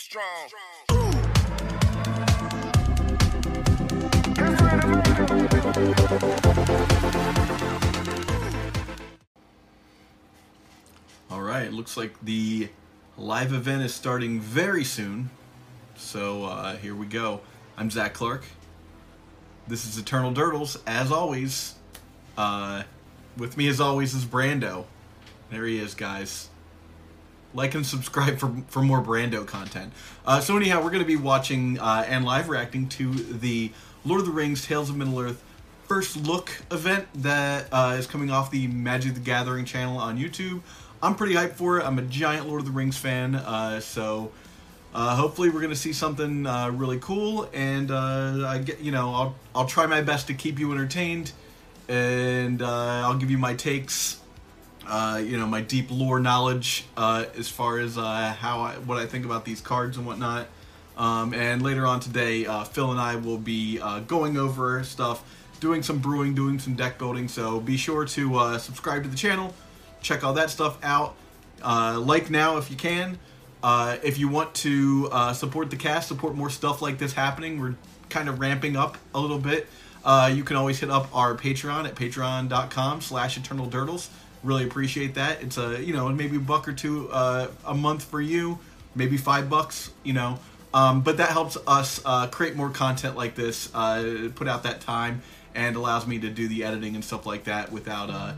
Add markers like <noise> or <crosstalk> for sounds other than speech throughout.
strong. All right, looks like the live event is starting very soon. So uh, here we go. I'm Zac Clark. This is Eternal Durdles, as always. Uh, with me, as always, is Brando. There he is, guys. Like and subscribe for, for more Brando content. Uh, so, anyhow, we're going to be watching uh, and live reacting to the Lord of the Rings Tales of Middle Earth first look event that uh, is coming off the Magic the Gathering channel on YouTube. I'm pretty hyped for it. I'm a giant Lord of the Rings fan, uh, so uh, hopefully we're gonna see something uh, really cool. And I get, you know, I'll I'll try my best to keep you entertained, and I'll give you my takes. Uh, you know, my deep lore knowledge uh, as far as uh, how I, what I think about these cards and whatnot. Um, and later on today, uh, Phil and I will be uh, going over stuff, doing some brewing, doing some deck building. So be sure to subscribe to the channel, check all that stuff out. Like now if you can. If you want to support the cast, support more stuff like this happening, we're kind of ramping up a little bit. You can always hit up our Patreon at patreon.com slash eternal durdles. Really appreciate that. It's a, you know, maybe a buck or two uh, a month for you, maybe five bucks, you know. Um, but that helps us uh, create more content like this, uh, put out that time, and allows me to do the editing and stuff like that without uh,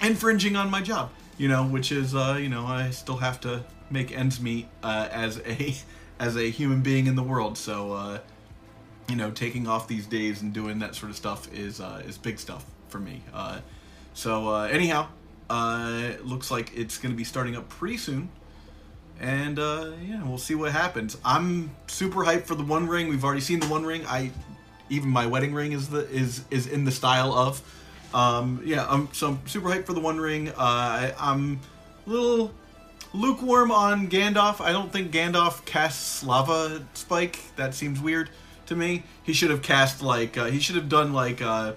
infringing on my job. You know, which is, uh, you know, I still have to make ends meet uh, as a <laughs> as a human being in the world. So, uh, you know, taking off these days and doing that sort of stuff is is big stuff for me. So, anyhow, uh, looks like it's going to be starting up pretty soon and uh, yeah, we'll see what happens. I'm super hyped for the One Ring. We've already seen the One Ring. I even my wedding ring is the is is in the style of. Um, yeah, I'm so I'm super hyped for the One Ring. Uh, I, I'm a little lukewarm on Gandalf. I don't think Gandalf casts lava spike. That seems weird to me. He should have cast like uh, he should have done like uh,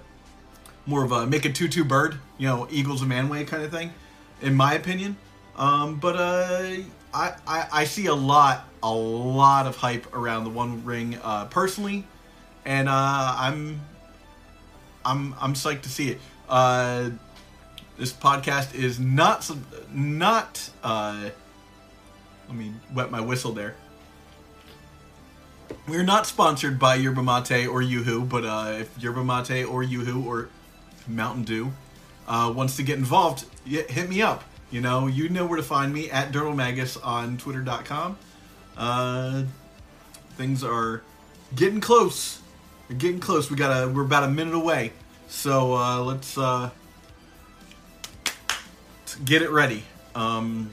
more of a make a two bird, you know, Eagles of Manwë kind of thing, in my opinion. Um, but uh, I, I I see a lot a lot of hype around the One Ring uh, personally, and uh, I'm I'm I'm psyched to see it. Uh, this podcast is not not. Uh, let me wet my whistle there. We're not sponsored by Yerba Mate or Yoo-Hoo, but uh, if Yerba Mate or Yoo-Hoo or Mountain Dew uh, wants to get involved, hit me up. You know, you know where to find me at Durdlemagus on Twitter.com. Uh, things are getting close. We're getting close. We got a. We're about a minute away. So uh, let's uh, get it ready. Um,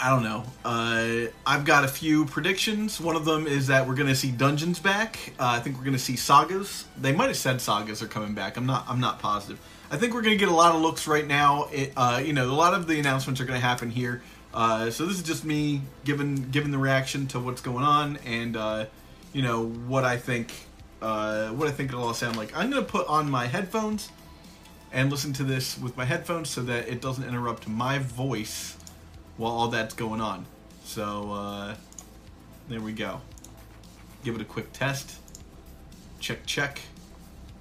I don't know. Uh, I've got a few predictions. One of them is that we're going to see dungeons back. Uh, I think we're going to see sagas. They might have said sagas are coming back. I'm not. I'm not positive. I think we're going to get a lot of looks right now. It, uh, you know, a lot of the announcements are going to happen here. Uh, so this is just me giving giving the reaction to what's going on and uh, you know what I think uh, what I think it'll all sound like. I'm going to put on my headphones and listen to this with my headphones so that it doesn't interrupt my voice while all that's going on. So uh, there we go. Give it a quick test. Check, check.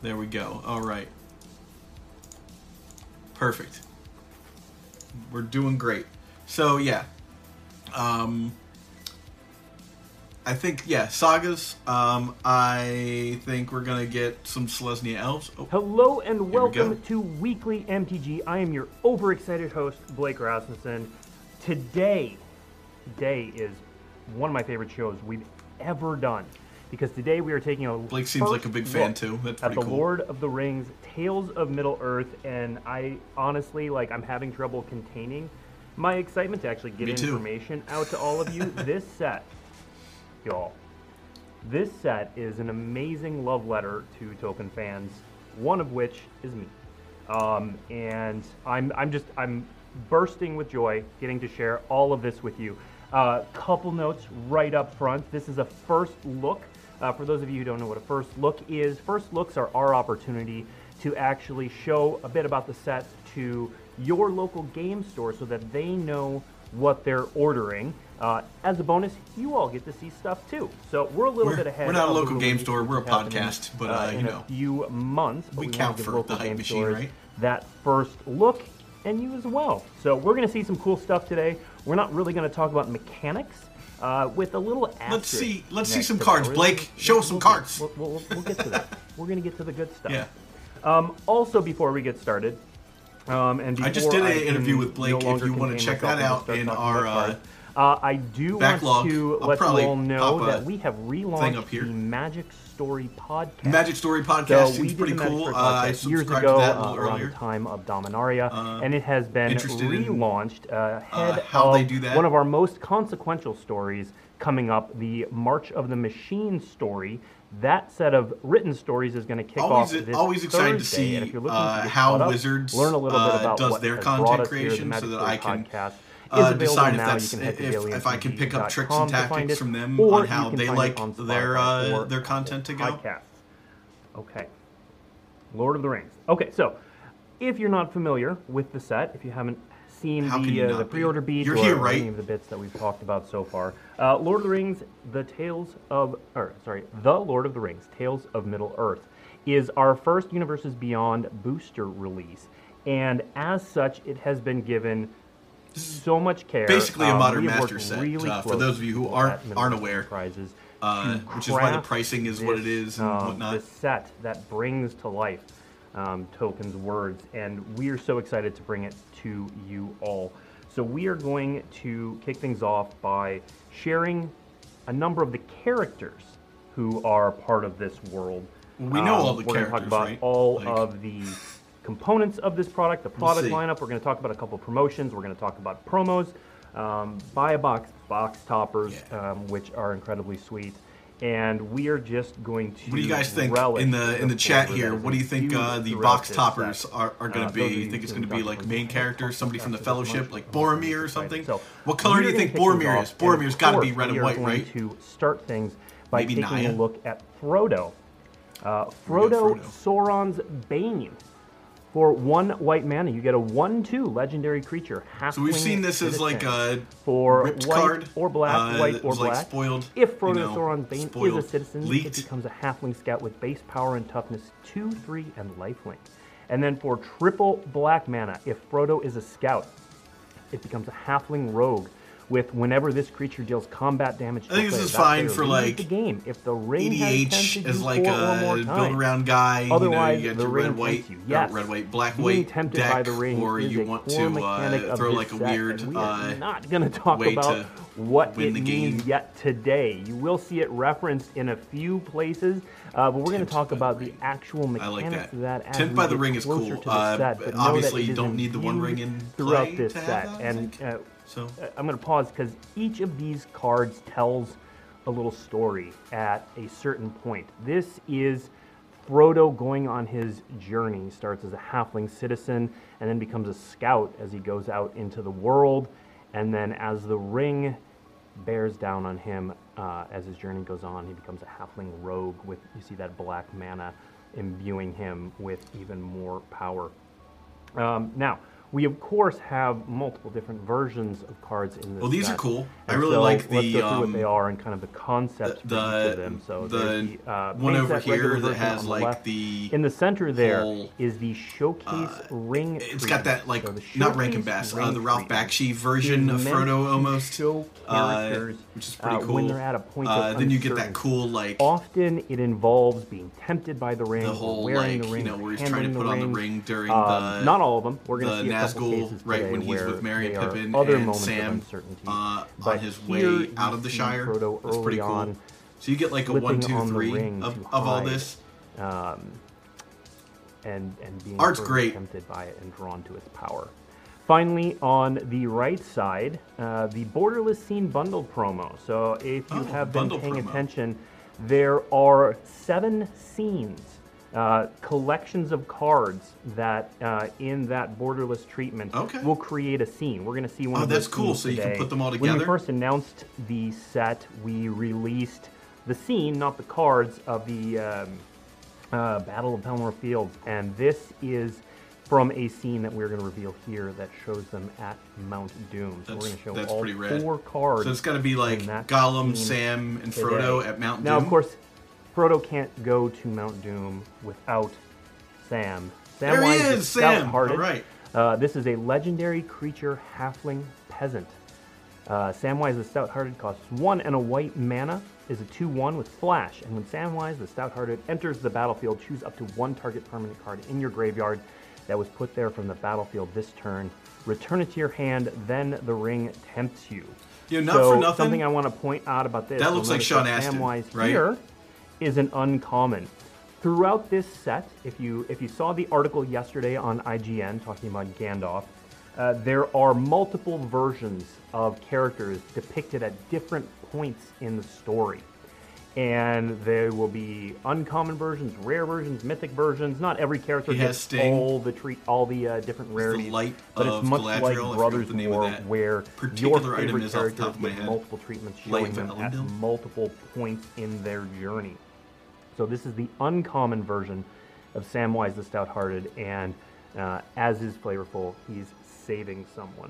There we go. All right. Perfect. We're doing great. So yeah, um, I think yeah, sagas. Um, I think we're gonna get some Selesnya elves. Oh, Hello and we welcome to Weekly MTG. I am your overexcited host, Blake Rasmussen. Today, day is one of my favorite shows we've ever done because today we are taking a Blake seems like a big fan, look too. That's at the cool. Lord of the Rings, Tales of Middle Earth, and I honestly like I'm having trouble containing my excitement to actually get information out to all of you. <laughs> this set, y'all, this set is an amazing love letter to Tolkien fans. One of which is me, um, and I'm I'm just I'm bursting with joy getting to share all of this with you. Uh, couple notes right up front. This is a first look. Uh, for those of you who don't know what a first look is, first looks are our opportunity to actually show a bit about the set to your local game store so that they know what they're ordering. Uh, as a bonus, you all get to see stuff too. So we're a little We're- bit ahead. we're not a local game store, we're a podcast, but, uh, you know. a few months. But We we, count want to give for the hype machine, right? that first look, and you as well. So we're going to see some cool stuff today. We're not really going to talk about mechanics. Uh, with a little Let's see- let's see some cards. Blake, show us some cards. We'll, we'll, we'll get to that. we're going to get to the good stuff. Yeah. Um, also, before we get started, um, and I just did an interview with Blake, no if you wanna check that out in our, uh, uh, I do backlog. want to I'll let you all know that we have relaunched the Magic Story podcast. Magic Story podcast we seems pretty cool. Uh, I years subscribed ago to that a uh, little around earlier. the time of Dominaria, Uh, and it has been relaunched uh, ahead uh, how of they do that. one of our most consequential stories coming up, the March of the Machine story. That set of written stories is going to kick Always- off this always excited to Thursday, see, you're looking uh, to how up, Wizards, learn a little uh, bit about does what their content here, the creation so that I can, podcast uh, decide if now. that's- you can head to if- if I can pick up tricks and to tactics it, from them or on how they like their, uh, their content to go. podcasts. Okay. Lord of the Rings. Okay, so if you're not familiar with the set, if you haven't seen How the uh, the pre-order beat You're or here, any of the bits that we've talked about so far, uh, Lord of the Rings: The Tales of, or sorry, The Lord of the Rings: Tales of Middle Earth is our first Universes Beyond booster release, and as such, it has been given so much care. basically a Um, modern master set, really uh, for those of you who aren't- aren't aware, uh, which is why the pricing is what it is and um, whatnot. This set that brings to life um, tokens words, and we are so excited to bring it to you all. So we are going to kick things off by sharing a number of the characters who are part of this world. We know all the characters. we're gonna talk about right? all Like- of the components of this product, the product see. lineup. We're going to talk about a couple of promotions. We're going to talk about promos, um, buy a box box toppers, Yeah. um, which are incredibly sweet. And we are just going to. What do you guys think in the in the chat here? What do you think uh, the box toppers are, are going Uh, to those be? You think it's going to be like main characters, somebody from the Fellowship, like Boromir or something? So what color do you think Boromir is? Boromir's got to be red we and are white, going right? To start things by Maybe taking Naya? a look at Frodo. Uh, Frodo, Frodo. Sauron's Bane. For one white mana, you get a one-two legendary creature. So we've seen this as like a for ripped white card or black, uh, white or black. like spoiled. if Frodo you know, Bane is a citizen, leaked. it becomes a halfling scout with base power and toughness 2, 3, and lifelink. And then for triple black mana, if Frodo is a scout, it becomes a halfling rogue with whenever this creature deals combat damage to I think this is fine for, like, the game. If the ring has EDH tempted like four or more a build around guy. Otherwise, you know, you the got your red white, you. Yes. red white, black Being white deck, by the ring or you want to uh, throw like a weird. we Uh, not going <laughs> to talk about what it the means game. yet today. You will see it referenced in a few places, uh, but we're going to talk the about the ring. actual I mechanics like that. of that. as Tempt by the ring is cool. The Uh, set, but obviously, you don't need the one ring in throughout play this set, that, and uh, So uh, I'm going to pause because each of these cards tells a little story at a certain point. This is Frodo going on his journey. He starts as a halfling citizen and then becomes a scout as he goes out into the world. And then, as the ring bears down on him uh, as his journey goes on, he becomes a halfling rogue with, you see that black mana imbuing him with even more power. Um, now, we of course have multiple different versions of cards in this. Well, these are set. cool. I really so like let's go through what um, they are and kind of the concept the- for each of them. So the the uh, one over here that has, the like, left. the in the center there whole, is the showcase ring. It's got that like. So not Rankin Bass, uh, the Ralph treatment Bakshi version of Frodo almost, uh, which is pretty uh, cool. when they're at a point uh, of then you get that cool like Often it involves being tempted by the ring, the whole wearing like the ring, you know where he's trying to put on the ring. ring during Um, the not all of them. We're gonna see Nazgul, right, when he's with they are Pippin other and Sam, uh, on his way out of the Shire. Frodo That's pretty cool. So you get like a one, two, three of, of all this. um, and and being Art's great. tempted by it and drawn to its power. Finally, on the right side, uh, the Borderless Scene Bundle promo. So if you Oh, have been paying promo. attention, there are seven scenes, uh, collections of cards that uh, in that Borderless treatment Okay. will create a scene. We're going to see one Oh, of those. Oh, that's cool. So you can put them all together. When we first announced the set, we released the scene, not the cards, of the um, uh, Battle of Pelennor Fields, and this is from a scene that we're going to reveal here that shows them at Mount Doom. So we're That's- going to show that's all pretty rad. four cards. So it's got to be like Gollum, Sam, and today. Frodo at Mount Now, Doom. Now, of course, Frodo can't go to Mount Doom without Sam. There he is, Sam. Stout-Hearted. All right. Uh, this is a legendary creature halfling peasant. Uh, Samwise the Stout-Hearted costs one and a white mana, is a 2-1 with flash, and when Samwise the Stout-Hearted enters the battlefield, choose up to one target permanent card in your graveyard that was put there from the battlefield this turn. Return it to your hand, then the ring tempts you. You know, not so for nothing. something I want to point out about this. That looks like Sean Astin, Samwise right? here is an uncommon. Throughout this set, if you if you saw the article yesterday on IGN talking about Gandalf, uh, there are multiple versions of characters depicted at different points in the story. And there will be uncommon versions, rare versions, mythic versions. Not every character gets Sting. all the treat, all the uh, different rarities. The Light but of it's much Galadriel, like Brothers the name of War, that where particular your item favorite is off top characters get multiple treatments, Light showing them at multiple points in their journey. So this is the uncommon version of Samwise the Stout-Hearted, and uh, as is flavorful, he's saving someone.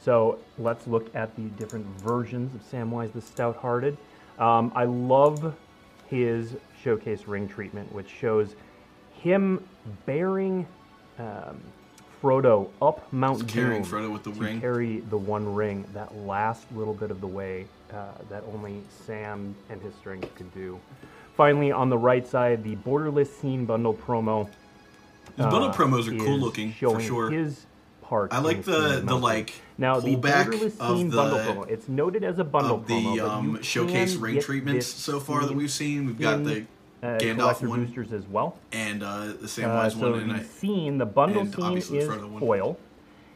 So let's look at the different versions of Samwise the Stout-Hearted. Um, I love his showcase ring treatment, which shows him bearing um, Frodo up Mount He's carrying Doom Frodo with the to ring. carry the One Ring that last little bit of the way uh, that only Sam and his strength could do. Finally, on the right side, the Borderless Scene Bundle promo. His bundle uh, promos are cool looking for sure. His part. I like the the like Now the pullback Borderless of Scene the bundle promo. It's noted as a bundle the promo, you um, showcase ring treatments so far that we've seen. We've got the uh, Gandalf one boosters as well. and uh, the Uh, Samwise so one, and the I, scene, the bundle scene the is foil.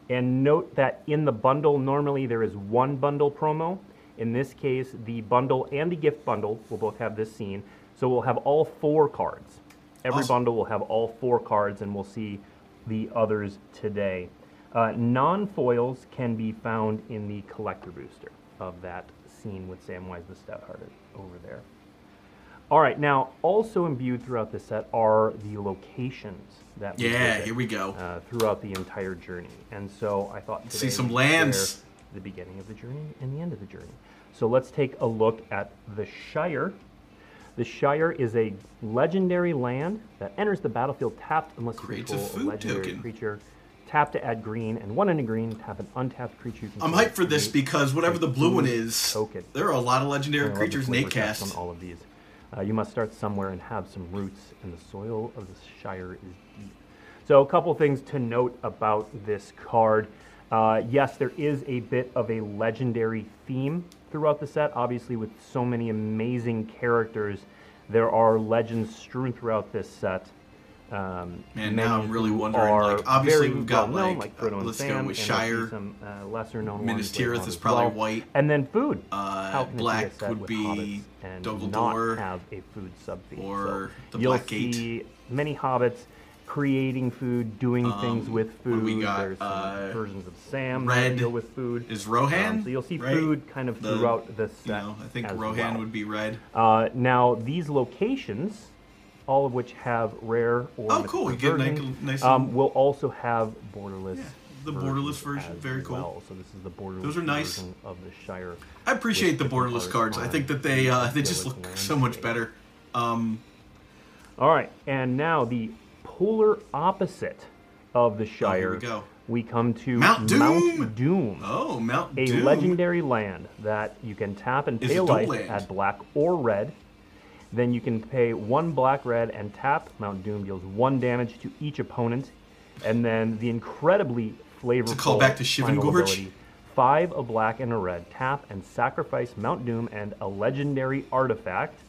And note that in the bundle, normally there is one bundle promo. In this case, the bundle and the gift bundle will both have this scene. So we'll have all four cards. Every Awesome. bundle will have all four cards, and we'll see the others today. Uh, non foils can be found in the collector booster of that scene with Samwise the Stout-Hearted over there. All right, now also imbued throughout the set are the locations that we yeah, here we go. uh, throughout the entire journey. And so I thought See some lands. the beginning of the journey and the end of the journey. So let's take a look at the Shire. The Shire is a legendary land that enters the battlefield tapped unless you Creates a control food legendary token. creature. Tap to add green, and one in a green, tap an untapped creature. you I'm hyped for this because whatever the blue one is, token. there are a lot of legendary creatures in Acast. on all of these. Uh, you must start somewhere and have some roots, and the soil of the Shire is deep. So, a couple things to note about this card. Uh, yes, there is a bit of a legendary theme throughout the set. Obviously, with so many amazing characters, there are legends strewn throughout this set. Um, Man, now I'm really wondering, like, obviously we've got, like, Frodo uh, let's go with and Shire. some uh, lesser known Minas Tirith is probably well. white. And then food. Uh, black be would be and not have a food sub theme? or so the Black Gate. see many hobbits creating food, doing things Um, with food. we got? There's Uh, versions of Sam Red deal with food. is Rohan, Um, so you'll see right? food kind of The- throughout the set. You know, I think Rohan well. would be red. Uh, now these locations, all of which have rare or Oh, cool. You get a nice- nice um, will also have borderless. Yeah, the borderless version. Very cool. well. So this is the borderless Those are nice. version of the Shire. I appreciate the borderless cards. I think that they uh, they just look so much better. Um, All right, and now the polar opposite of the oh, Shire. Oh, we go. We come to Mount Doom! Doom, oh, Mount Doom. a legendary land that you can tap and pay life land. at black or red. Then you can pay one black red and tap. Mount Doom deals one damage to each opponent, and then the incredibly flavorful callback to Shivan Gorge? ability, Five a black and a red. Tap and sacrifice Mount Doom and a legendary artifact.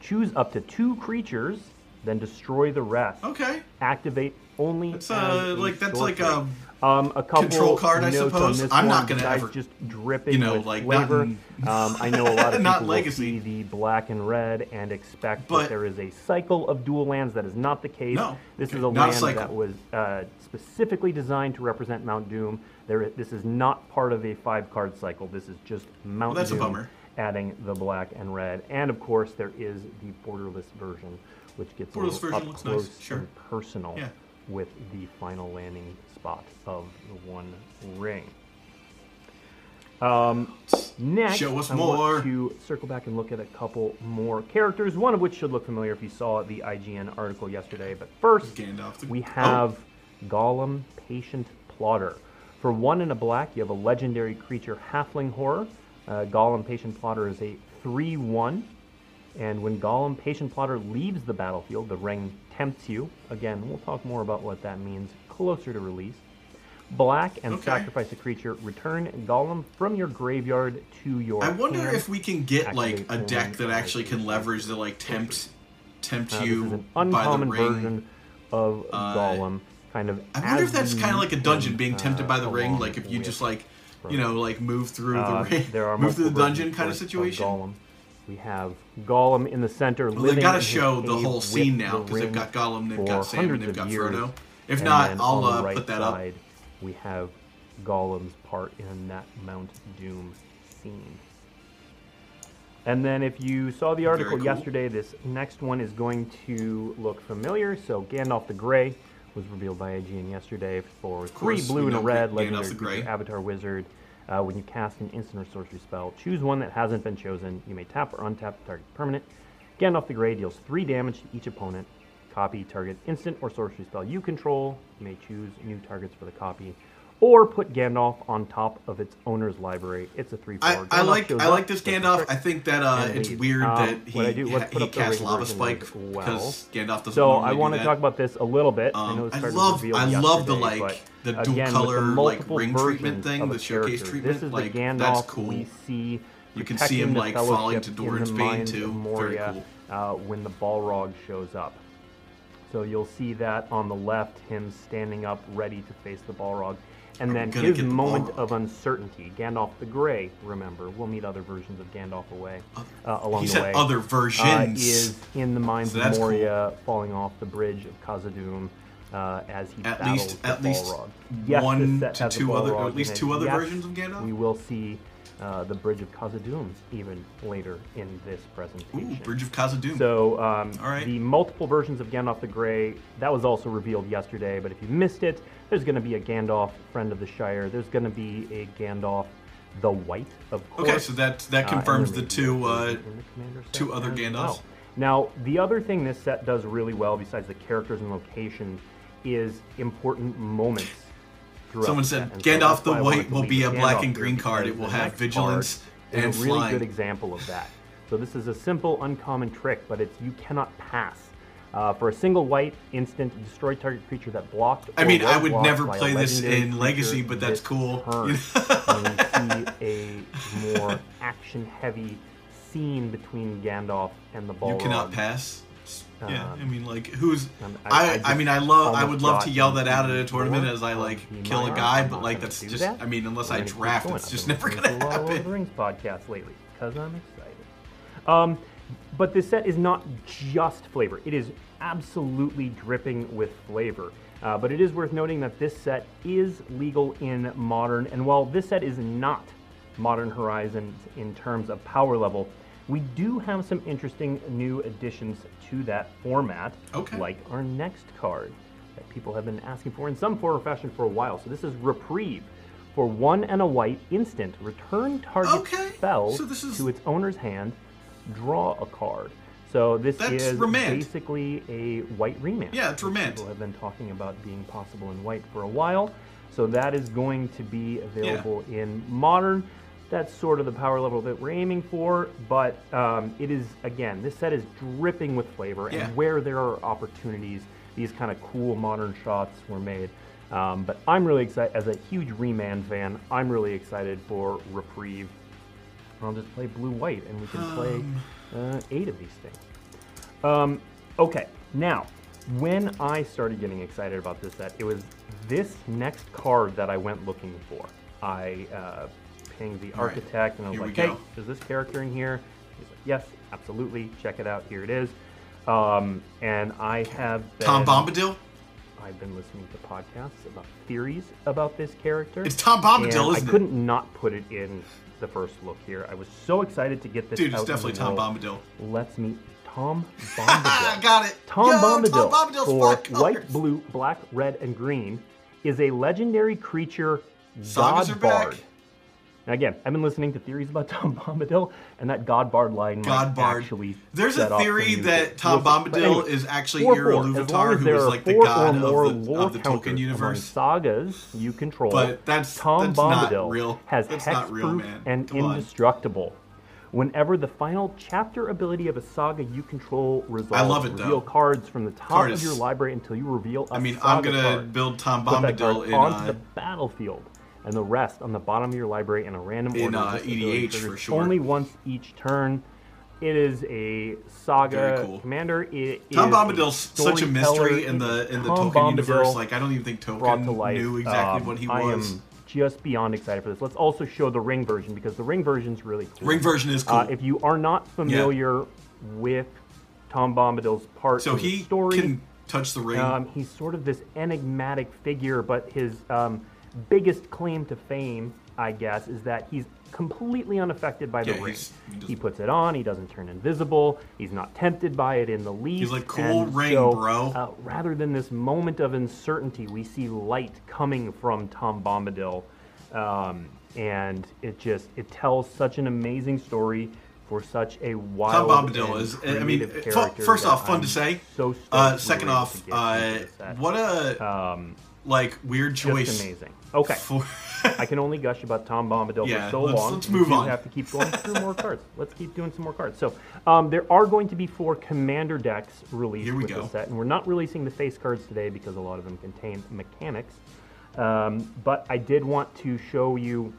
Choose up to two creatures, then destroy the rest. Okay. Activate only. That's, uh, a like- that's sorcery. like a um, a couple control card, I suppose. I'm one. not gonna ever- just dripping you know, with like, flavor. in- um, I know a lot <laughs> of Not people will see the black and red and expect But- that there is a cycle of dual lands. That is not the case. No. This Okay. is a Not a land cycle. that was uh, specifically designed to represent Mount Doom. There, this is not part of a five-card cycle. This is just Mount that's a bummer. adding the black and red. And of course, there is the borderless version, which gets a little up looks nice, close sure. and personal Yeah. with the final landing spot of the One Ring. Um, next, Show us I more. want to circle back and look at a couple more characters, one of which should look familiar if you saw the IGN article yesterday. But first, Gandalf the- we Oh. have Gollum, Patient Plotter. For one in a black, you have a legendary creature, Halfling Horror. Uh, Gollum, Patient Plotter is a 3 1. And when Gollum, Patient Plotter leaves the battlefield, the ring tempts you. Again, we'll talk more about what that means closer to release. Black and Okay. sacrifice a creature. Return Gollum from your graveyard to your. I wonder hand. if we can get like a deck that actually can leverage the like tempt tempt Uh, this you is an by the uncommon ring. version of Uh, Gollum. Kind of. I wonder if that's kind of like a dungeon being tempted by the uh, ring. Like if you just like you know like move through Uh, the ring, there are move through the dungeon kind of of situation. Gollum. We have Gollum in the center. Well, they've got to show the whole scene now the because they've got Gollum, they've got Sam, and they've got years. Frodo. If And not, I'll uh, right put that up. We have Gollum's part in that Mount Doom scene. And then, if you saw the article cool. yesterday, this next one is going to look familiar. So, Gandalf the Grey was revealed by IGN yesterday for three blue and a red Gandalf legendary the. Avatar Wizard. Uh, when you cast an instant or sorcery spell, choose one that hasn't been chosen. You may tap or untap the target permanent. Gandalf the Grey deals three damage to each opponent. Copy target instant or sorcery spell you control. You may choose new targets for the copy, or put Gandalf on top of its owner's library. It's a three-four. I, I Gandalf like I like this Gandalf. I think that uh, it's weird Um, that he what I do- let's ha- he casts Lava Spike well. because Gandalf doesn't So I want to talk about this a little bit. I know Um, it I love I love the like but the dual again, color the like ring treatment thing, the showcase character. treatment. This is like the Gandalf that's cool. we see. You can see him, like, falling to in Durin's Bane, too. of Very Moria, uh, when the Balrog shows up. So you'll see that on the left, him standing up, ready to face the Balrog. And then his the moment of uncertainty, Gandalf the Grey, remember, we'll meet other versions of Gandalf away, uh, along He the said way. other uh, versions. is in the mines So of that's cool. Moria, falling off the bridge of Khazad-dûm uh, as he At battles least- at least Balrog. Yes, one to two other- at least two other Yes, versions of Gandalf? We will see uh, the bridge of Khazad-dûm even later in this presentation. Ooh. Bridge of Khazad-dûm. So um, All right. the multiple versions of Gandalf the Grey that was also revealed yesterday. But if you missed it, there's going to be a Gandalf Friend of the Shire. There's going to be a Gandalf the White, of course. okay, so that that Uh, confirms there the two uh, two other Gandalfs. well. Now, the other thing this set does really well, besides the characters and location, is important moments. Someone said. And so Gandalf the why I wanted White will be a Gandalf black and green card. It will have vigilance and a really flying. good example of that. So this is a simple, uncommon trick, but it's you cannot pass. Uh, for a single white instant, destroy target creature that blocked. I mean, I would never play this in Legacy, but that's cool. <laughs> turn. and we see <laughs> a more action-heavy scene between Gandalf and the ball. You cannot pass. Yeah, Um, I mean, like, who's? Um, I- I, I I, mean, I love. I would love to yell that out at a tournament as I like kill a guy, but like that's just. that. I mean, unless I draft, it's just never gonna to of Lord of the happen. Rings podcast lately because I'm excited. Um, but this set is not just flavor; it is absolutely dripping with flavor. Uh, but it is worth noting that this set is legal in modern, and while this set is not Modern Horizons in terms of power level, we do have some interesting new additions to that format, Okay. like our next card that people have been asking for in some form or fashion for a while. So this is Reprieve. For one and a white instant, return target Okay, spell so is- to its owner's hand, draw a card. So this That's is remand. basically a white remand. Yeah, it's remand. People have been talking about being possible in white for a while. So that is going to be available in modern. That's sort of the power level that we're aiming for, but um, it is again, this set is dripping with flavor, Yeah. and where there are opportunities, these kind of cool modern shots were made. Um, but I'm really excited as a huge remand fan. I'm really excited for Reprieve. I'll just play blue white, and we can play uh, eight of these things. Um, okay, now, when I started getting excited about this set, it was this next card that I went looking for. I uh, pinged the All right, architect and I was here we like, hey, go. is this character in here? He's like, yes, absolutely. Check it out. Here it is. Um, and I have been, Tom Bombadil. I've been listening to podcasts about theories about this character. It's Tom Bombadil, and isn't I couldn't not put it in the first look here. I was so excited to get this Dude, it's definitely Tom. Bombadil. Let's meet Tom <laughs> I Bombadil. got it. Tom Yo, Bombadil Tom Bombadil's for white, blue, black, red, and green is a legendary creature Sagas God are back. Bard. Now again, I've been listening to theories about <laughs> Tom Bombadil, and that God Bard line God might Bard. actually. There's a theory that. Tom We'll see. But Bombadil anyway, is actually Eru four. As long Iluvatar, who are like the god of the, of the Tolkien universe. sagas you control. But that's- Tom that's not Bombadil real. has That's not real, man. and Come on. indestructible. Whenever the final chapter ability of a saga you control resolves, I love it, though. reveal cards from the top Card of is- your library until you reveal a I mean, I'm gonna card. build Tom Bombadil in onto uh, the battlefield, and the rest on the bottom of your library in a random In, order. uh, EDH for sure. Only once each turn. It is a saga Very cool. commander. It Tom Bombadil's such a mystery in the in the Tom Tolkien universe. Like I don't even think brought to life. knew exactly Um, what he I was. am just beyond excited for this. Let's also show the ring version because the ring version is really cool. Ring version is cool. Uh, if you are not familiar with Tom Bombadil's part so of the he story, can touch the ring. um, he's sort of this enigmatic figure, but his um, biggest claim to fame, I guess, is that he's completely unaffected by the Yeah, ring. he He, puts it on. He doesn't turn invisible. He's not tempted by it in the least. He's like, "Cool and ring, so, bro." Uh, rather than this moment of uncertainty, we see light coming from Tom Bombadil, um, and it just it tells such an amazing story for such a while. Tom wild. Bombadil is. I mean, first off, fun I'm to say. So Uh, second off, uh, into this set. what a Um, like weird just choice. amazing. Okay, For, I can only gush about Tom Bombadil Yeah, for so let's- long. let's move on. have to keep going through more <laughs> cards. Let's keep doing some more cards. So um, there are going to be four commander decks released Here we with go. this set, and we're not releasing the face cards today because a lot of them contain mechanics. Um, but I did want to show you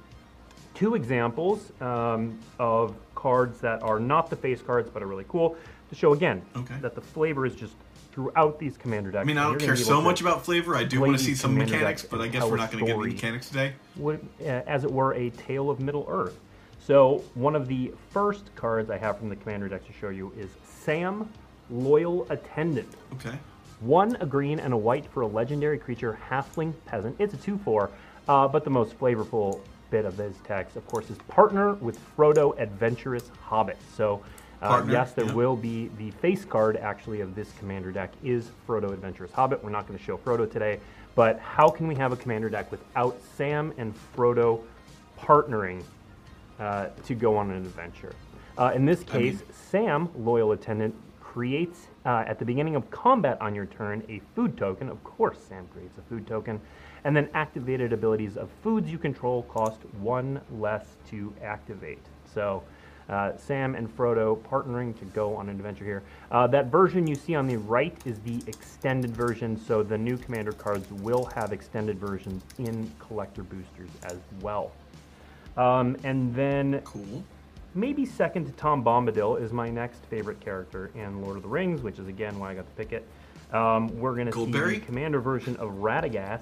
two examples um, of cards that are not the face cards but are really cool to show again Okay. that the flavor is just throughout these commander decks. I mean, I don't care so much about flavor. I do want to see some mechanics, but I guess we're not going to get any mechanics today. would, uh, as it were, a tale of Middle Earth. So one of the first cards I have from the commander deck to show you is Sam, Loyal Attendant. Okay. One a green and a white for a legendary creature, halfling peasant. It's a 2-4, uh, but the most flavorful bit of this text, of course, is partner with Frodo, adventurous hobbit. So. Uh, yes, there yeah. will be the face card actually of this commander deck is Frodo Adventurous Hobbit. We're not going to show Frodo today, but how can we have a commander deck without Sam and Frodo partnering uh, to go on an adventure? Uh, in this I mean- case, Sam, loyal attendant, creates uh, at the beginning of combat on your turn a food token. Of course, Sam creates a food token, and then activated abilities of foods you control cost one less to activate. So. Uh, Sam and Frodo partnering to go on an adventure here. Uh, that version you see on the right is the extended version, so the new commander cards will have extended versions in collector boosters as well. Um, and then Cool. maybe second to Tom Bombadil is my next favorite character in Lord of the Rings, which is again why I got to pick it. Um, we're going to see the commander version of Radagast,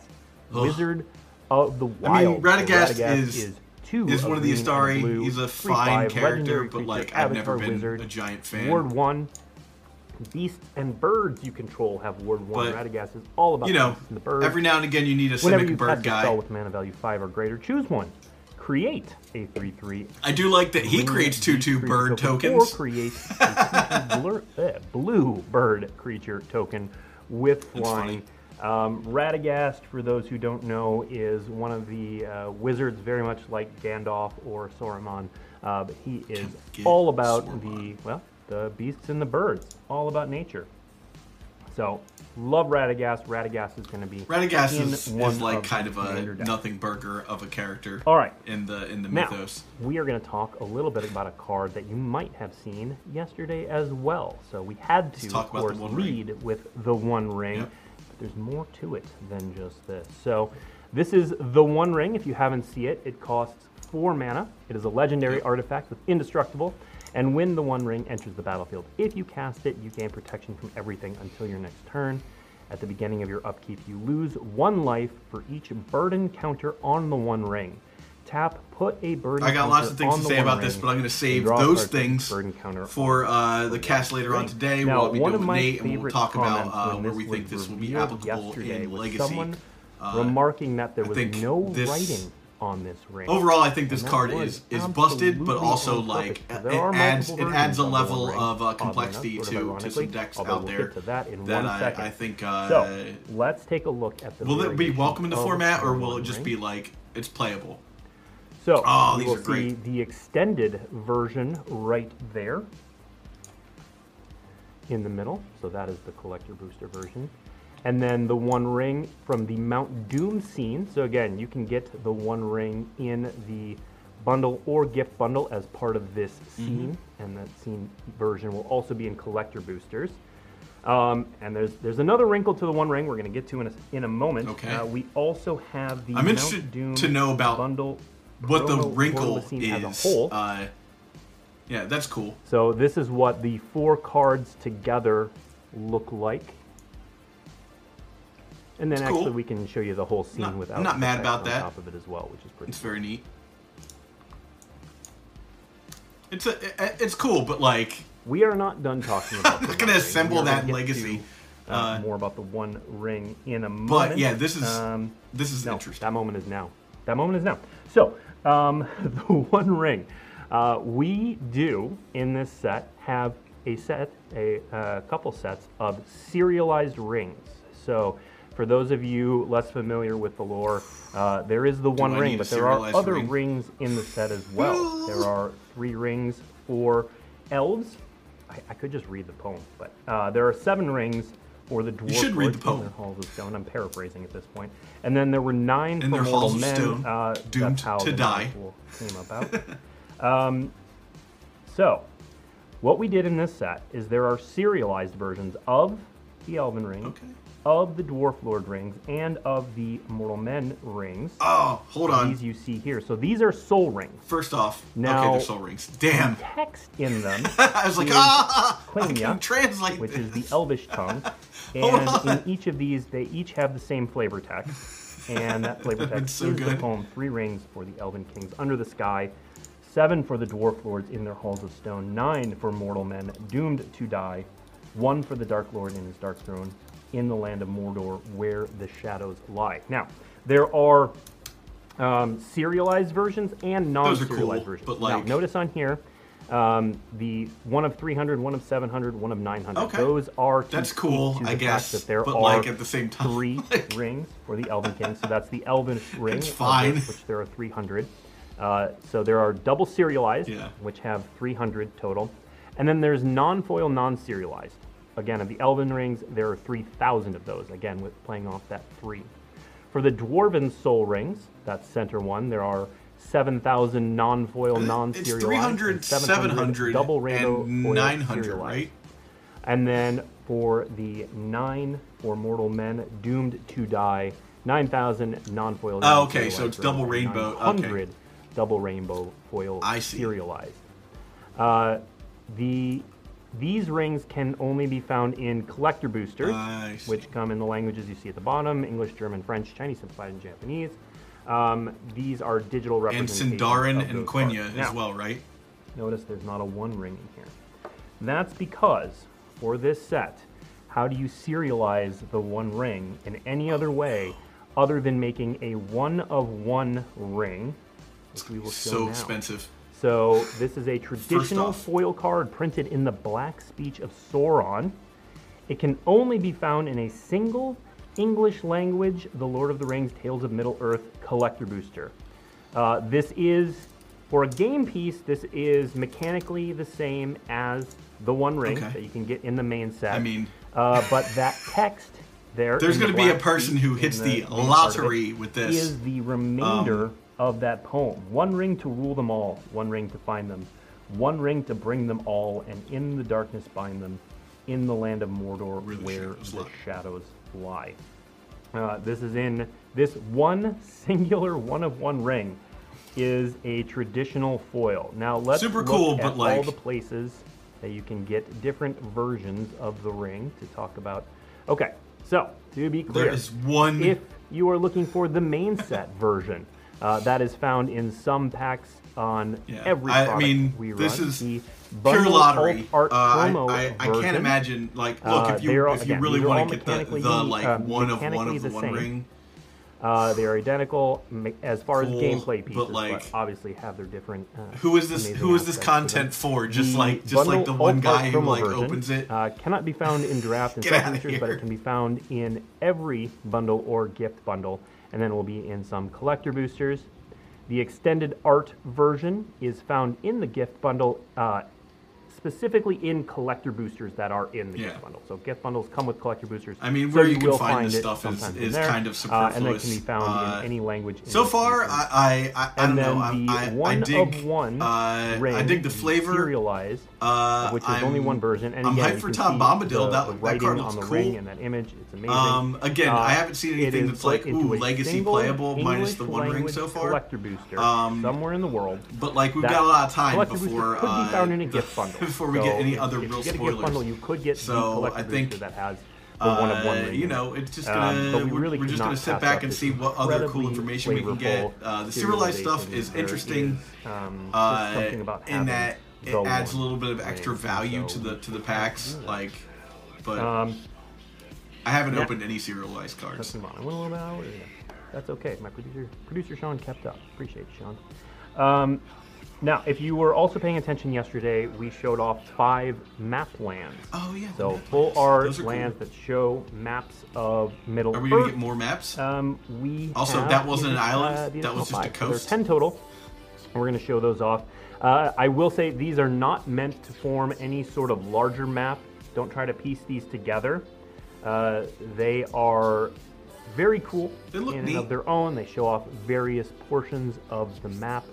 Ugh. Wizard of the Wild. I mean, Wild. Radagast So is- two Is one of the Istari. blue, He's a fine character, but like I've never been wizard, a giant fan. Ward one. Beasts and birds you control have ward one. But, Radagast is all about You know, the birds. every now and again you need a Whenever Simic you bird a spell guy. with mana value five or greater, choose one. Create a three-three I do like that he creates two two bird tokens. Or create a eh, blue bird creature token with flying. Um, Radagast, for those who don't know, is one of the uh, wizards, very much like Gandalf or Saruman. Uh, but he is Get all about the well, the beasts and the birds, all about nature. So, love Radagast. Radagast is going to be Radagast is, one is like of kind of a nothing burger of a character. All right. In the in the Now, mythos. we are going to talk a little bit about a card that you might have seen yesterday as well. So we had to, talk of course, lead with the One Ring. Yep. There's more to it than just this. So this is the One Ring. If you haven't seen it, it costs four mana. It is a legendary artifact with indestructible. And when the One Ring enters the battlefield, if you cast it, you gain protection from everything until your next turn. At the beginning of your upkeep, you lose one life for each burden counter on the One Ring. Tap, put a burden. I got lots of things to say about this, but I'm going to save those card for each things for uh, the cast later on today. Now, where I'll be one doing of my Nate, and we'll talk about uh, where we think this will be applicable in Legacy. someone Uh, remarking that there was no this- writing on this ring. Overall, I think this card is is busted, but also like it adds it adds a versions of the level of uh, complexity enough, to to some decks out we'll there to that in that I. I think. Uh, so let's take a look at the. will it be welcome in the format, or will it just be like it's playable? So Oh, you will great. see the extended version right there in the middle. So that is the collector booster version. And then the One Ring from the Mount Doom scene. So again, you can get the One Ring in the bundle or gift bundle as part of this Mm-hmm. scene, and that scene version will also be in collector boosters. Um, and there's there's another wrinkle to the One Ring we're going to get to in a, in a moment. Okay. Uh, we also have the I'm Mount interested Doom to know about bundle What the wrinkle scene as a is? whole. Uh, yeah, that's cool. So this is what the four cards together look like. And then It's actually cool. we can show you the whole scene Not- without I'm not mad about on that. top of it as well, which is pretty It's very neat. It's a, it's cool, but like We are not done talking about <laughs> I'm not gonna assemble that Legacy. to, uh, Uh, more about the One Ring in a moment. But yeah, this is Um, this is no, interesting. that moment is now. That moment is now. So, um, <laughs> the One Ring. Uh, we do in this set have a set, a, uh couple sets of serialized rings. So, for those of you less familiar with the lore, uh, there is the One Ring, but there are other ring? rings in the set as well. there <laughs> are three rings for elves. I, I could just read the poem, but uh, there are seven rings for the dwarf should read the poem. in their halls of stone. I'm paraphrasing at this point. And then there were nine In their halls of men. stone, uh, doomed to die. came about. um, so, what we did in this set is there are serialized versions of the Elven Ring, Okay. Of the Dwarf Lord rings, and of the Mortal Men rings. Oh, hold on. These you see here. So these are Sol rings. First off, okay, Now- they're Sol rings. Damn. Text in them <laughs> I was like, ah, I Quenya, can translate which is the Elvish tongue. <laughs> And in each of these, they each have the same flavor text. And that flavor <laughs> text so is the good. poem Three Rings for the Elven Kings Under the Sky, seven for the Dwarf Lords in their halls of stone, nine for mortal men doomed to die, one for the Dark Lord in his dark throne in the land of Mordor where the shadows lie. Now, there are um, serialized versions and non-serialized cool, versions. but, now, like- notice on here, um, the one of 300, one of 700, one of 900. Okay. Those are That's cool, I guess, That there but, are like, at the same time, three <laughs> like- rings for the Elven King. So that's the Elven <laughs> ring, It's fine. Which, which there are 300. Uh, so there are double serialized, Yeah. which have 300 total, and then there's non-foil, non-serialized. Again, of the Elven rings, there are 3,000 of those. Again, with playing off that three. For the Dwarven Sol rings, that's center one, there are 7,000 non-foil, non-serialized. It's 300, and 700, double rainbow and 900, serialized. right? And then for the nine for mortal men doomed to die, 9,000 non-foil. Oh, okay, so it's double rainbow, okay. 900 double rainbow foil I see. serialized. Uh, the these rings can only be found in collector boosters, which come in the languages you see at the bottom: English, German, French, Chinese, Simplified, and Japanese. Um, these are digital And representations Sindarin of and Quenya as Now, well, right? Notice there's not a one ring in here. That's because for this set, how do you serialize the one ring in any other way other than making a one of one ring, which we will show So now. expensive. So this is a traditional foil card printed in the Black Speech of Sauron. It can only be found in a single English language, The Lord of the Rings Tales of Middle Earth collector booster. Uh, this is, for a game piece, this is mechanically the same as the One Ring Okay. that you can get in the main set. I mean- uh, but that text there. There's going to be a person who hits the, main part of it lottery with this. Is the remainder Um, of that poem. One ring to rule them all, one ring to find them, one ring to bring them all, and in the darkness bind them, in the land of Mordor Where the shadows the lie. shadows lie. Uh, this is in this one <laughs> singular one of one ring is a traditional foil. Now let's Super look cool, at all like- the places that you can get different versions of the ring to talk about. Okay, so to be clear, there is one. if you are looking for the main set version, uh, that is found in some packs on Yeah, every I- I mean, we this is The pure lottery. art Uh, I, promo I, I can't imagine. Like, look, uh, if you all- if you again, really these are all want to get the, the like uh, one of one of the, the one ring, Uh, they are identical as far Cool, as gameplay pieces, but, like, obviously have their different. Uh, Who is this? Who is this aspects to them. content for? Just The like just like the one guy who like version, opens it. Uh, cannot be found in draft and <laughs> Get self outta boosters, but it can be found in every bundle or gift bundle, and then will be in some collector boosters. The extended art version is found in the gift bundle, uh, specifically in collector boosters that are in the Yeah. gift bundle. So gift bundles come with collector boosters. I mean, so where you can will find this stuff is- is there, kind of uh, and that can superfluous. be found Uh, in any language. in So far, you I I, I, I don't know. The I, one I dig. of one uh, I dig the flavor. serialized, Uh, which is I'm, only one version. And I'm again, hyped you for Tom Bombadil. The, That- the that card on looks the cool. ring and that image, it's amazing. Um, again, I Uh, haven't seen anything that's like, ooh, legacy playable minus the one ring so far. Collector booster Um, somewhere in the world. But like we've got a lot of time before could uh, be found in a gift bundle. <laughs> before we So get any if- other if real you get spoilers. bundle, you could get So, the I think, that has the one of one Uh, you know, it's just Um, gonna. but we really we're just gonna sit back and see what other cool information we can get. Uh, the serialized stuff is interesting. is, um, Uh, about in that it adds a little bit of extra value So to the to the packs. Like, but Um, I haven't yeah. opened any serialized cards. move. I went a little bit out. That's okay. My producer, producer Sean, kept up. Appreciate you, Sean. Um, now, if you were also paying attention yesterday, we showed off five map lands. Oh yeah. So full lands. art are cool. lands that show maps of Middle Are we Earth. gonna get more maps? Um, we Also, have that wasn't an island, uh, that was just a five. So coast. There's ten total. and We're going to show those off. Uh, I will say these are not meant to form any sort of larger map. Don't try to piece these together. Uh, they are very cool They look in and neat. of their own. They show off various portions of the map.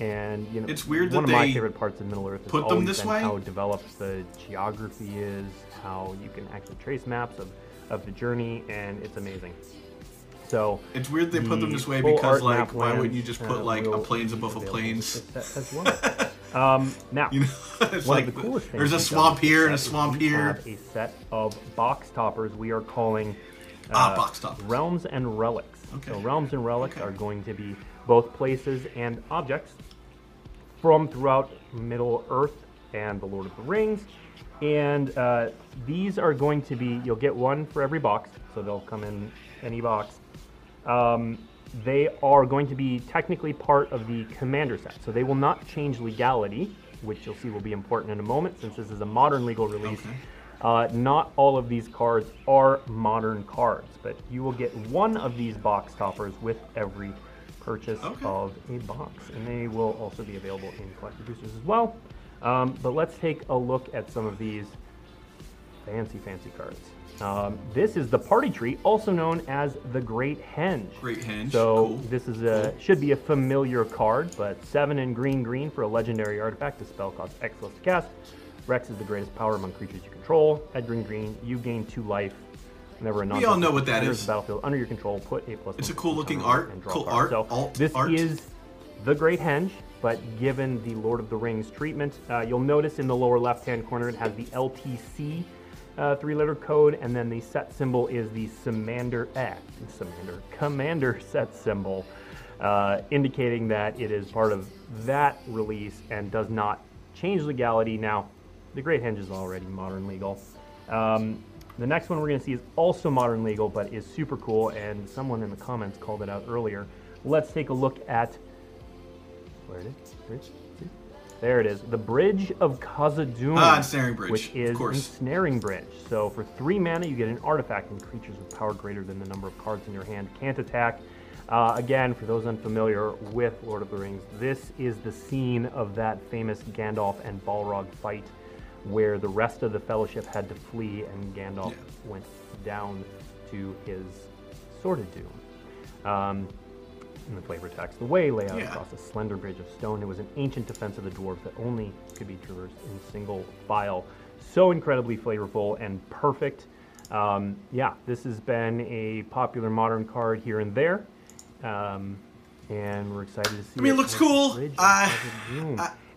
And you know, It's weird one of my favorite parts of Middle Earth has put them this way. how developed the geography is, how you can actually trace maps of, of the journey, and it's amazing. So It's weird they put them this way because like why wouldn't you just uh, put like a plains above a with as <laughs> well. um, now, You know, <laughs> it's one like of the coolest things there's a swamp here and a is swamp we here. have a set of box toppers we are calling uh, Ah, box toppers. realms and relics. Okay. So realms and relics Okay. are going to be both places and objects from throughout Middle Earth and the Lord of the Rings. And uh, these are going to be, you'll get one for every box, so they'll come in any box. Um, they are going to be technically part of the commander set, so they will not change legality, which you'll see will be important in a moment since this is a modern legal release. Okay. Uh, not all of these cards are modern cards, but you will get one of these box toppers with every purchase Okay. of a box, and they will also be available in collector boosters as well. Um, but let's take a look at some of these fancy, fancy cards. Um, this is the party tree, also known as the Great Henge. Great henge. So cool. this is a should be a familiar card, but seven and green green for a legendary artifact. The spell costs X less to cast. Rex is the greatest power among creatures you control. At green green, you gain two life. Whenever a non all know what that is. the battlefield under your control, put a plus. It's a cool looking art, cool card. art, So alt this art. is the Great Henge, but given the Lord of the Rings treatment, uh, you'll notice in the lower left-hand corner it has the LTC uh, three-letter code, and then the set symbol is the Samander, eh, Samander, Commander <laughs> set symbol, uh, indicating that it is part of that release and does not change legality. Now, the Great Henge is already modern legal. Um, the next one we're going to see is also modern legal, but is super cool, and someone in the comments called it out earlier. Let's take a look at where it is. There it is. The Bridge of Khazad-dûm. Ah, Ensnaring Bridge, Which of is course. Ensnaring Bridge. So for three mana, you get an artifact, and creatures with power greater than the number of cards in your hand can't attack. Uh, again, for those unfamiliar with Lord of the Rings, this is the scene of that famous Gandalf and Balrog fight where the rest of the Fellowship had to flee and Gandalf Yeah. went down to his sort of Doom. Um, in the flavor text, the way lay out Yeah. across a slender bridge of stone. It was an ancient defense of the dwarves that only could be traversed in single file. So incredibly flavorful and perfect. Um, yeah, this has been a popular modern card here and there. Um, and we're excited to see I mean, it looks cool. Uh.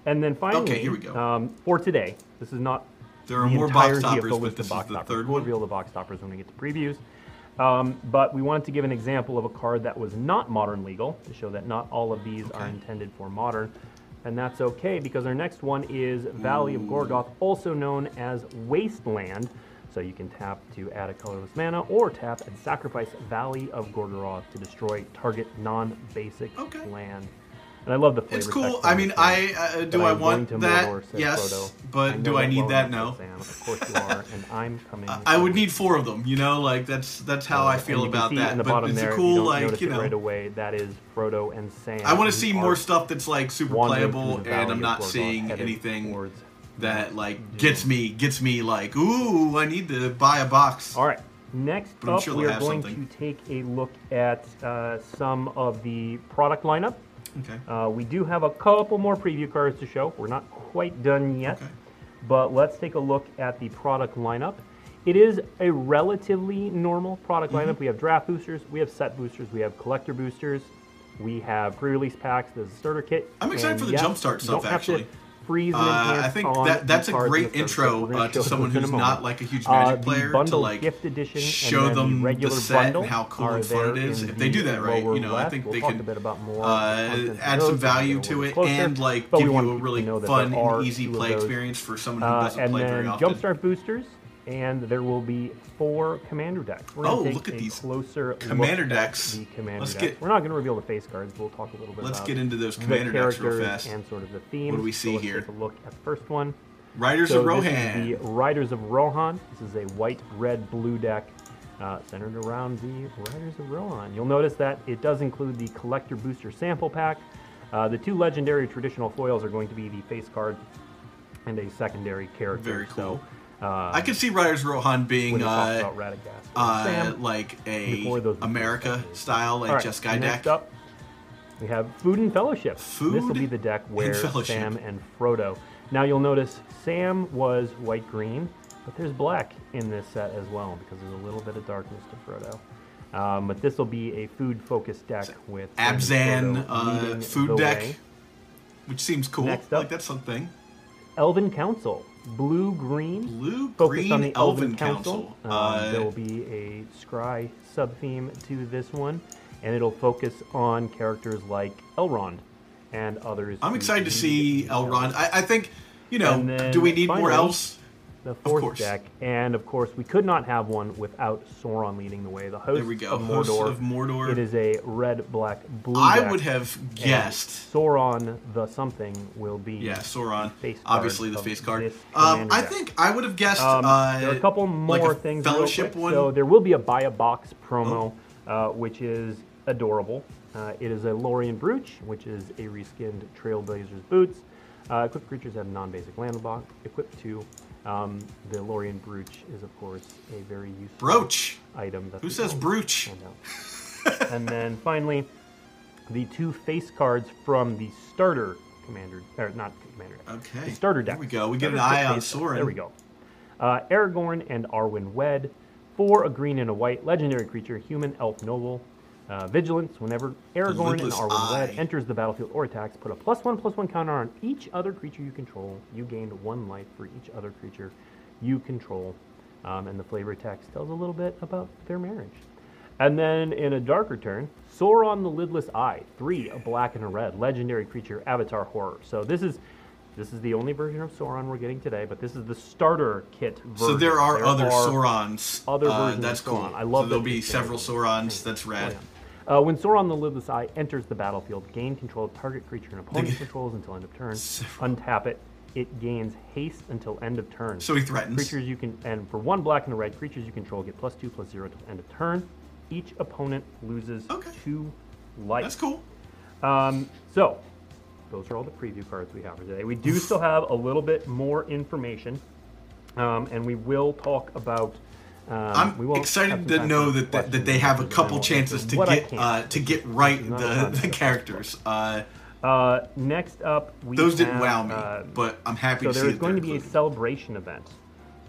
And then finally, okay, here we go. Um, for today, this is not There are the more box toppers, the but this is box the toppers. third We'll one. reveal the box toppers when we get to previews. Um, but we wanted to give an example of a card that was not modern legal to show that not all of these are intended for modern. And that's okay because our next one is Valley of Gorgoroth, also known as Wasteland. So you can tap to add a colorless mana, or tap and sacrifice Valley of Gorgoroth to destroy target non-basic Okay. land. And I love the flavor. It's cool. I mean, I uh, do I I'm want that? Mordor, Yes, Frodo. but I do I need that? No. Sam. Of course you are, and I'm coming. <laughs> I- I would need four of them. You know, like that's that's how I feel about that. The but it's there, a cool, you like you know. right away. That is Frodo and Sam. I want to see more stuff that's like super playable, and I'm not seeing anything that like gets me gets me like, ooh, I need to buy a box. All right. Next But up, sure we are going something. to take a look at uh, some of the product lineup. Okay. Uh, we do have a couple more preview cards to show. We're not quite done yet, Okay. but let's take a look at the product lineup. It is a relatively normal product Mm-hmm. lineup. We have draft boosters, we have set boosters, we have collector boosters, we have pre-release packs. There's a starter kit. I'm excited and for the yes, Jumpstart stuff, don't to actually. Freeze and Uh, I think that that's a great the starter kit. intro uh, to someone those in a who's not like a huge Uh, Magic the player to like gift edition show them the the set and how cool and fun it is. If they do that right, you know, I think we'll they can, a bit about more uh, add some value to it closer, and like give you a really fun and easy play experience for someone who Uh, doesn't play very often. Jumpstart boosters, and there will be four commander decks. We're Oh, look at a these closer commander decks. The commander Let's decks. get- We're not going to reveal the face cards. We'll talk a little bit Let's about get into those commander decks real fast. and sort of the themes. What do we So see let's here? Take a look at the first one. Riders So of Rohan. the Riders of Rohan. This is a white, red, blue deck uh, centered around the Riders of Rohan. You'll notice that it does include the Collector Booster Sample Pack. Uh, the two legendary traditional foils are going to be the face card and a secondary character. Very cool. So, uh, I could see Riders Rohan being when we talk uh, about Radagast and uh, like a America style, like All right, Jeskai next deck. up, we have Food and Fellowship. Food this will be the deck where Fellowship. Sam and Frodo. Now you'll notice Sam was white green, but there's black in this set as well because there's a little bit of darkness to Frodo. Um, but this will be a food focused deck with Abzan uh, food deck, way. which seems cool. Next up. Like that's something. Elven Council, blue green. Blue Green on the Elven Elven Council. Council. Um, Uh, there will be a scry sub theme to this one, and it'll focus on characters like Elrond and others. I'm excited to see. Elrond. I, I think, you know, do we need more elves? The fourth deck, and of course, we could not have one without Sauron leading the way. The host There we go. of Mordor. of Mordor. It is a red, black, blue. I deck, would have guessed. Sauron the something will be. Yeah, Sauron. face Obviously, the face card. Um, I think I would have guessed. Um, uh, there are a couple more like a things. Fellowship one. So there will be a buy a box promo, uh, which is adorable. Uh, it is a Lorien Brooch, which is a reskinned Trailblazers boots. Uh, equipped creatures have non-basic landwalk. Equipped to um, the Lorien Brooch is of course a very useful Brooch. item. That Who says brooch? and then finally, the two face cards from the starter commander, or not commander. deck, Okay. the starter deck. There we go. We get an eye on Sauron. There we go. Uh, Aragorn and Arwen Wed. For a green and a white, legendary creature, human, elf, noble. Uh, vigilance. Whenever Aragorn and Arwen enters the battlefield or attacks, put a plus one plus one counter on each other creature you control. You gained one life for each other creature you control. Um, and the flavor text tells a little bit about their marriage. And then in a darker turn, Sauron the Lidless Eye, three, a black and a red, legendary creature, Avatar horror. So this is this is the only version of Sauron we're getting today, but this is the starter kit version. So there are other are Saurons. other Uh, versions that's of cool. I love so there'll be several Saurons. That's rad. Uh, when Sauron the Lidless Eye enters the battlefield, gain control of target creature and opponent <laughs> controls until end of turn. Untap it. It gains haste until end of turn. So he threatens. Creatures you can, and for one black and a red, creatures you control get plus two, plus zero till end of turn. Each opponent loses Okay. two life. That's cool. Um, so, those are all the preview cards we have for today. We do still have a little bit more information, um, and we will talk about. Um, I'm excited to know that, that that they have a couple chances to get uh, to get right the the characters. Uh, Uh, next up, we those didn't have, wow me, uh, but I'm happy so to there is going to be a celebration event.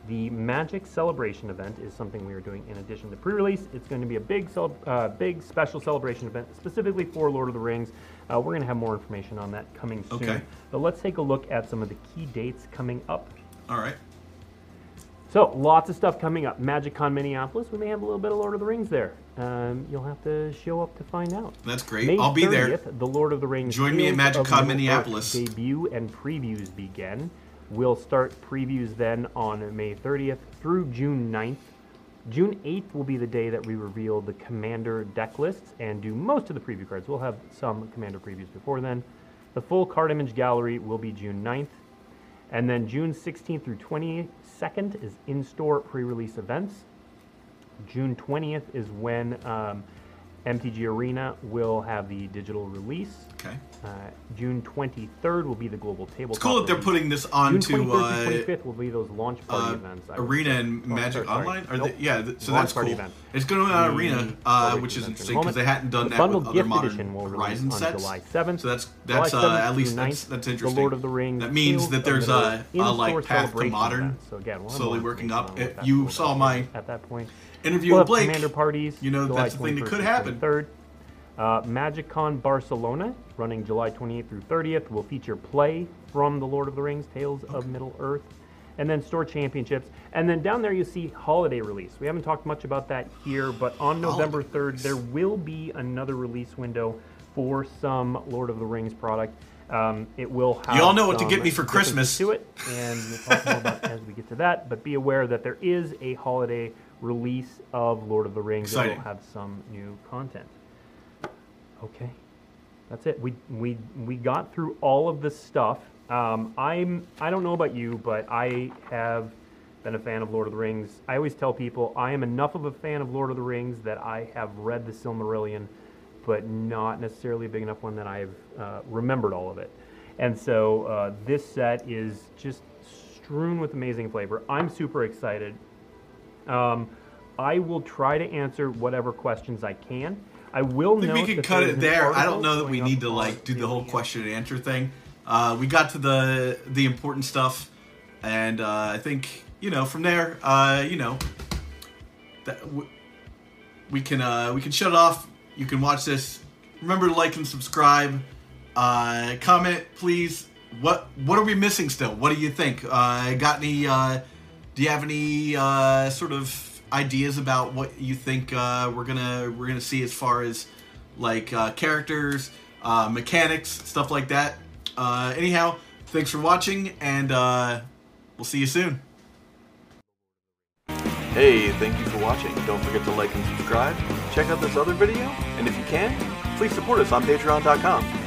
The Magic Celebration event is something we are doing in addition to pre-release. It's going to be a big, uh, big special celebration event specifically for Lord of the Rings. Uh, we're going to have more information on that coming soon. Okay. But let's take a look at some of the key dates coming up. All right. So lots of stuff coming up. MagicCon Minneapolis. We may have a little bit of Lord of the Rings there. Um, you'll have to show up to find out. That's great. May I'll be there. The Lord of the Rings. Join me at MagicCon Minneapolis. Debut and previews begin. We'll start previews then on May 30th through June 9th. June 8th will be the day that we reveal the Commander deck lists and do most of the preview cards. We'll have some Commander previews before then. The full card image gallery will be June 9th. And then June 16th through 22nd is in store pre release events. June 20th is when um, MTG Arena will have the digital release. Okay. Uh, June 23rd will be the global tabletop. It's cool that they're release. putting this June onto 23rd uh, 25th will be those launch party uh, events. I Arena and Oh, Magic sorry, sorry. Online. Are Nope. they, yeah, th- so Launch that's party cool. event. It's going on The Arena, uh, which is interesting because they hadn't done the that with other modern will Horizon on sets. July 7th. So that's that's uh, 7th at least that's 9th, that's The interesting. Lord of the Rings. That means that there's a, a like path to modern. So again, slowly working up. You saw my at that point. Interview We'll Blake. commander parties. you know, July that's the thing that could happen. Third, Uh, MagicCon Barcelona, running July 28th through 30th, will feature play from The Lord of the Rings, Tales of Middle Earth, and then store championships. And then down there you see holiday release. We haven't talked much about that here, but on November 3rd, there will be another release window for some Lord of the Rings product. Um, it will have You all know what to get me for Christmas. to it, and we'll talk more about as we get to that. But be aware that there is a holiday release of Lord of the Rings Exciting. will have some new content. Okay, that's it. We we we got through all of this stuff. Um, I'm I don't know about you, but I have been a fan of Lord of the Rings. I always tell people I am enough of a fan of Lord of the Rings that I have read the Silmarillion, but not necessarily a big enough one that I've uh, remembered all of it. And so uh, this set is just strewn with amazing flavor. I'm super excited. Um, I will try to answer whatever questions I can. I will I think we can cut it there. I don't know that we need to like do the whole question and answer thing. Uh, we got to the the important stuff, and uh, I think you know from there, uh, you know, that w- we can uh, we can shut it off. You can watch this. Remember to like and subscribe. Uh, comment, please. What what are we missing still? What do you think? Uh, got any? Do you have any uh, sort of ideas about what you think uh, we're gonna we're gonna see as far as like uh, characters, uh, mechanics, stuff like that? Uh, anyhow, thanks for watching, and uh, we'll see you soon. Hey, thank you for watching. Don't forget to like and subscribe. Check out this other video, and if you can, please support us on patreon.com.